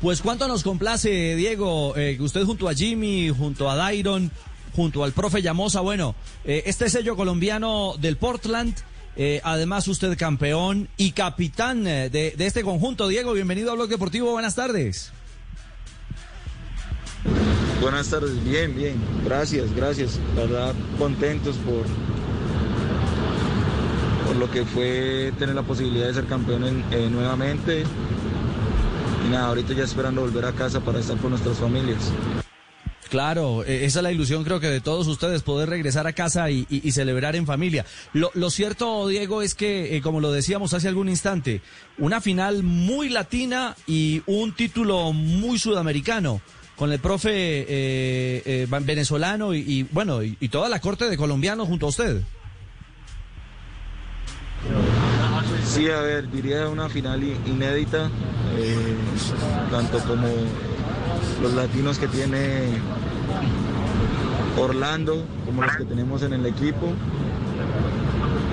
Pues cuánto nos complace, Diego, eh, que usted junto a Jimmy, junto a Dairon, junto al profe Llamosa, bueno, eh, este sello colombiano del Portland, eh, además usted campeón y capitán eh, de, este conjunto. Diego, bienvenido a Blog Deportivo, buenas tardes. Buenas tardes, bien, bien, gracias, gracias. La verdad, contentos por, por lo que fue tener la posibilidad de ser campeón en- eh, nuevamente. Y nada, ahorita ya esperando volver a casa para estar con nuestras familias. Claro, eh, esa es la ilusión creo que de todos ustedes, poder regresar a casa y, celebrar en familia. Lo, cierto, Diego, es que, eh, como lo decíamos hace algún instante, una final muy latina y un título muy sudamericano, con el profe eh, eh, venezolano y, y, bueno, y toda la corte de colombianos junto a usted. Sí, a ver, diría una final inédita, eh, tanto como los latinos que tiene Orlando, como los que tenemos en el equipo.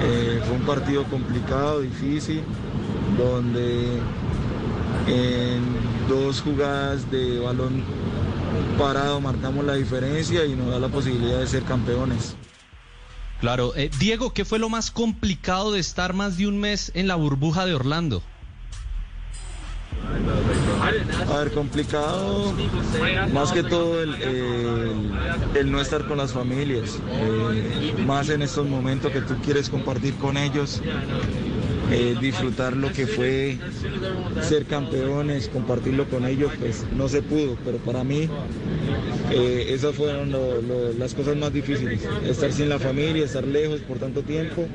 Eh, fue un partido complicado, difícil, donde en dos jugadas de balón parado marcamos la diferencia y nos da la posibilidad de ser campeones. Claro, eh, Diego, ¿qué fue lo más complicado de estar más de un mes en la burbuja de Orlando? A ver, complicado, más que todo el, no estar con las familias, eh, más en estos momentos que tú quieres compartir con ellos, eh, disfrutar lo que fue ser campeones, compartirlo con ellos, pues no se pudo, pero para mí eh, esas fueron las cosas más difíciles, estar sin la familia, estar lejos por tanto tiempo,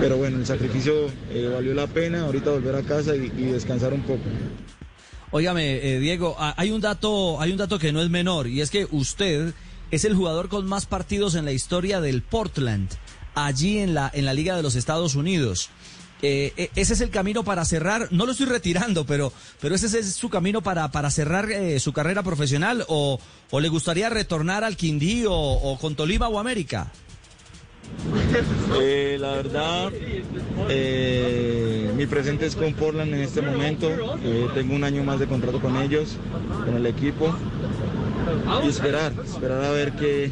pero bueno, el sacrificio eh, valió la pena, ahorita volver a casa y- descansar un poco. Óigame, Diego, ah, hay un dato, hay un dato que no es menor y es que usted es el jugador con más partidos en la historia del Portland, allí en la en la Liga de los Estados Unidos. Eh, eh, ese es el camino para cerrar, no lo estoy retirando, pero pero ese es su camino para para cerrar eh, su carrera profesional o, le gustaría retornar al Quindío o, con Tolima o América. La verdad, mi presente es con Portland en este momento. Tengo un año más de contrato con ellos, con el equipo. Y esperar, esperar a ver qué,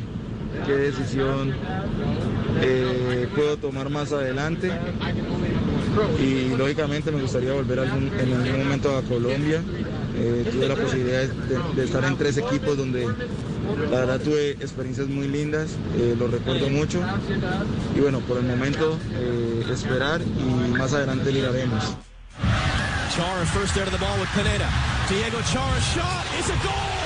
qué decisión eh, puedo tomar más adelante. Y lógicamente me gustaría volver algún- en algún momento a Colombia. Eh, tuve la posibilidad de, estar en tres equipos donde la verdad tuve experiencias muy lindas, eh, lo recuerdo mucho. Y bueno, por el momento eh, esperar y más adelante miraremos. Chara first there to the ball with Pineda. Diego Chara shot. A goal.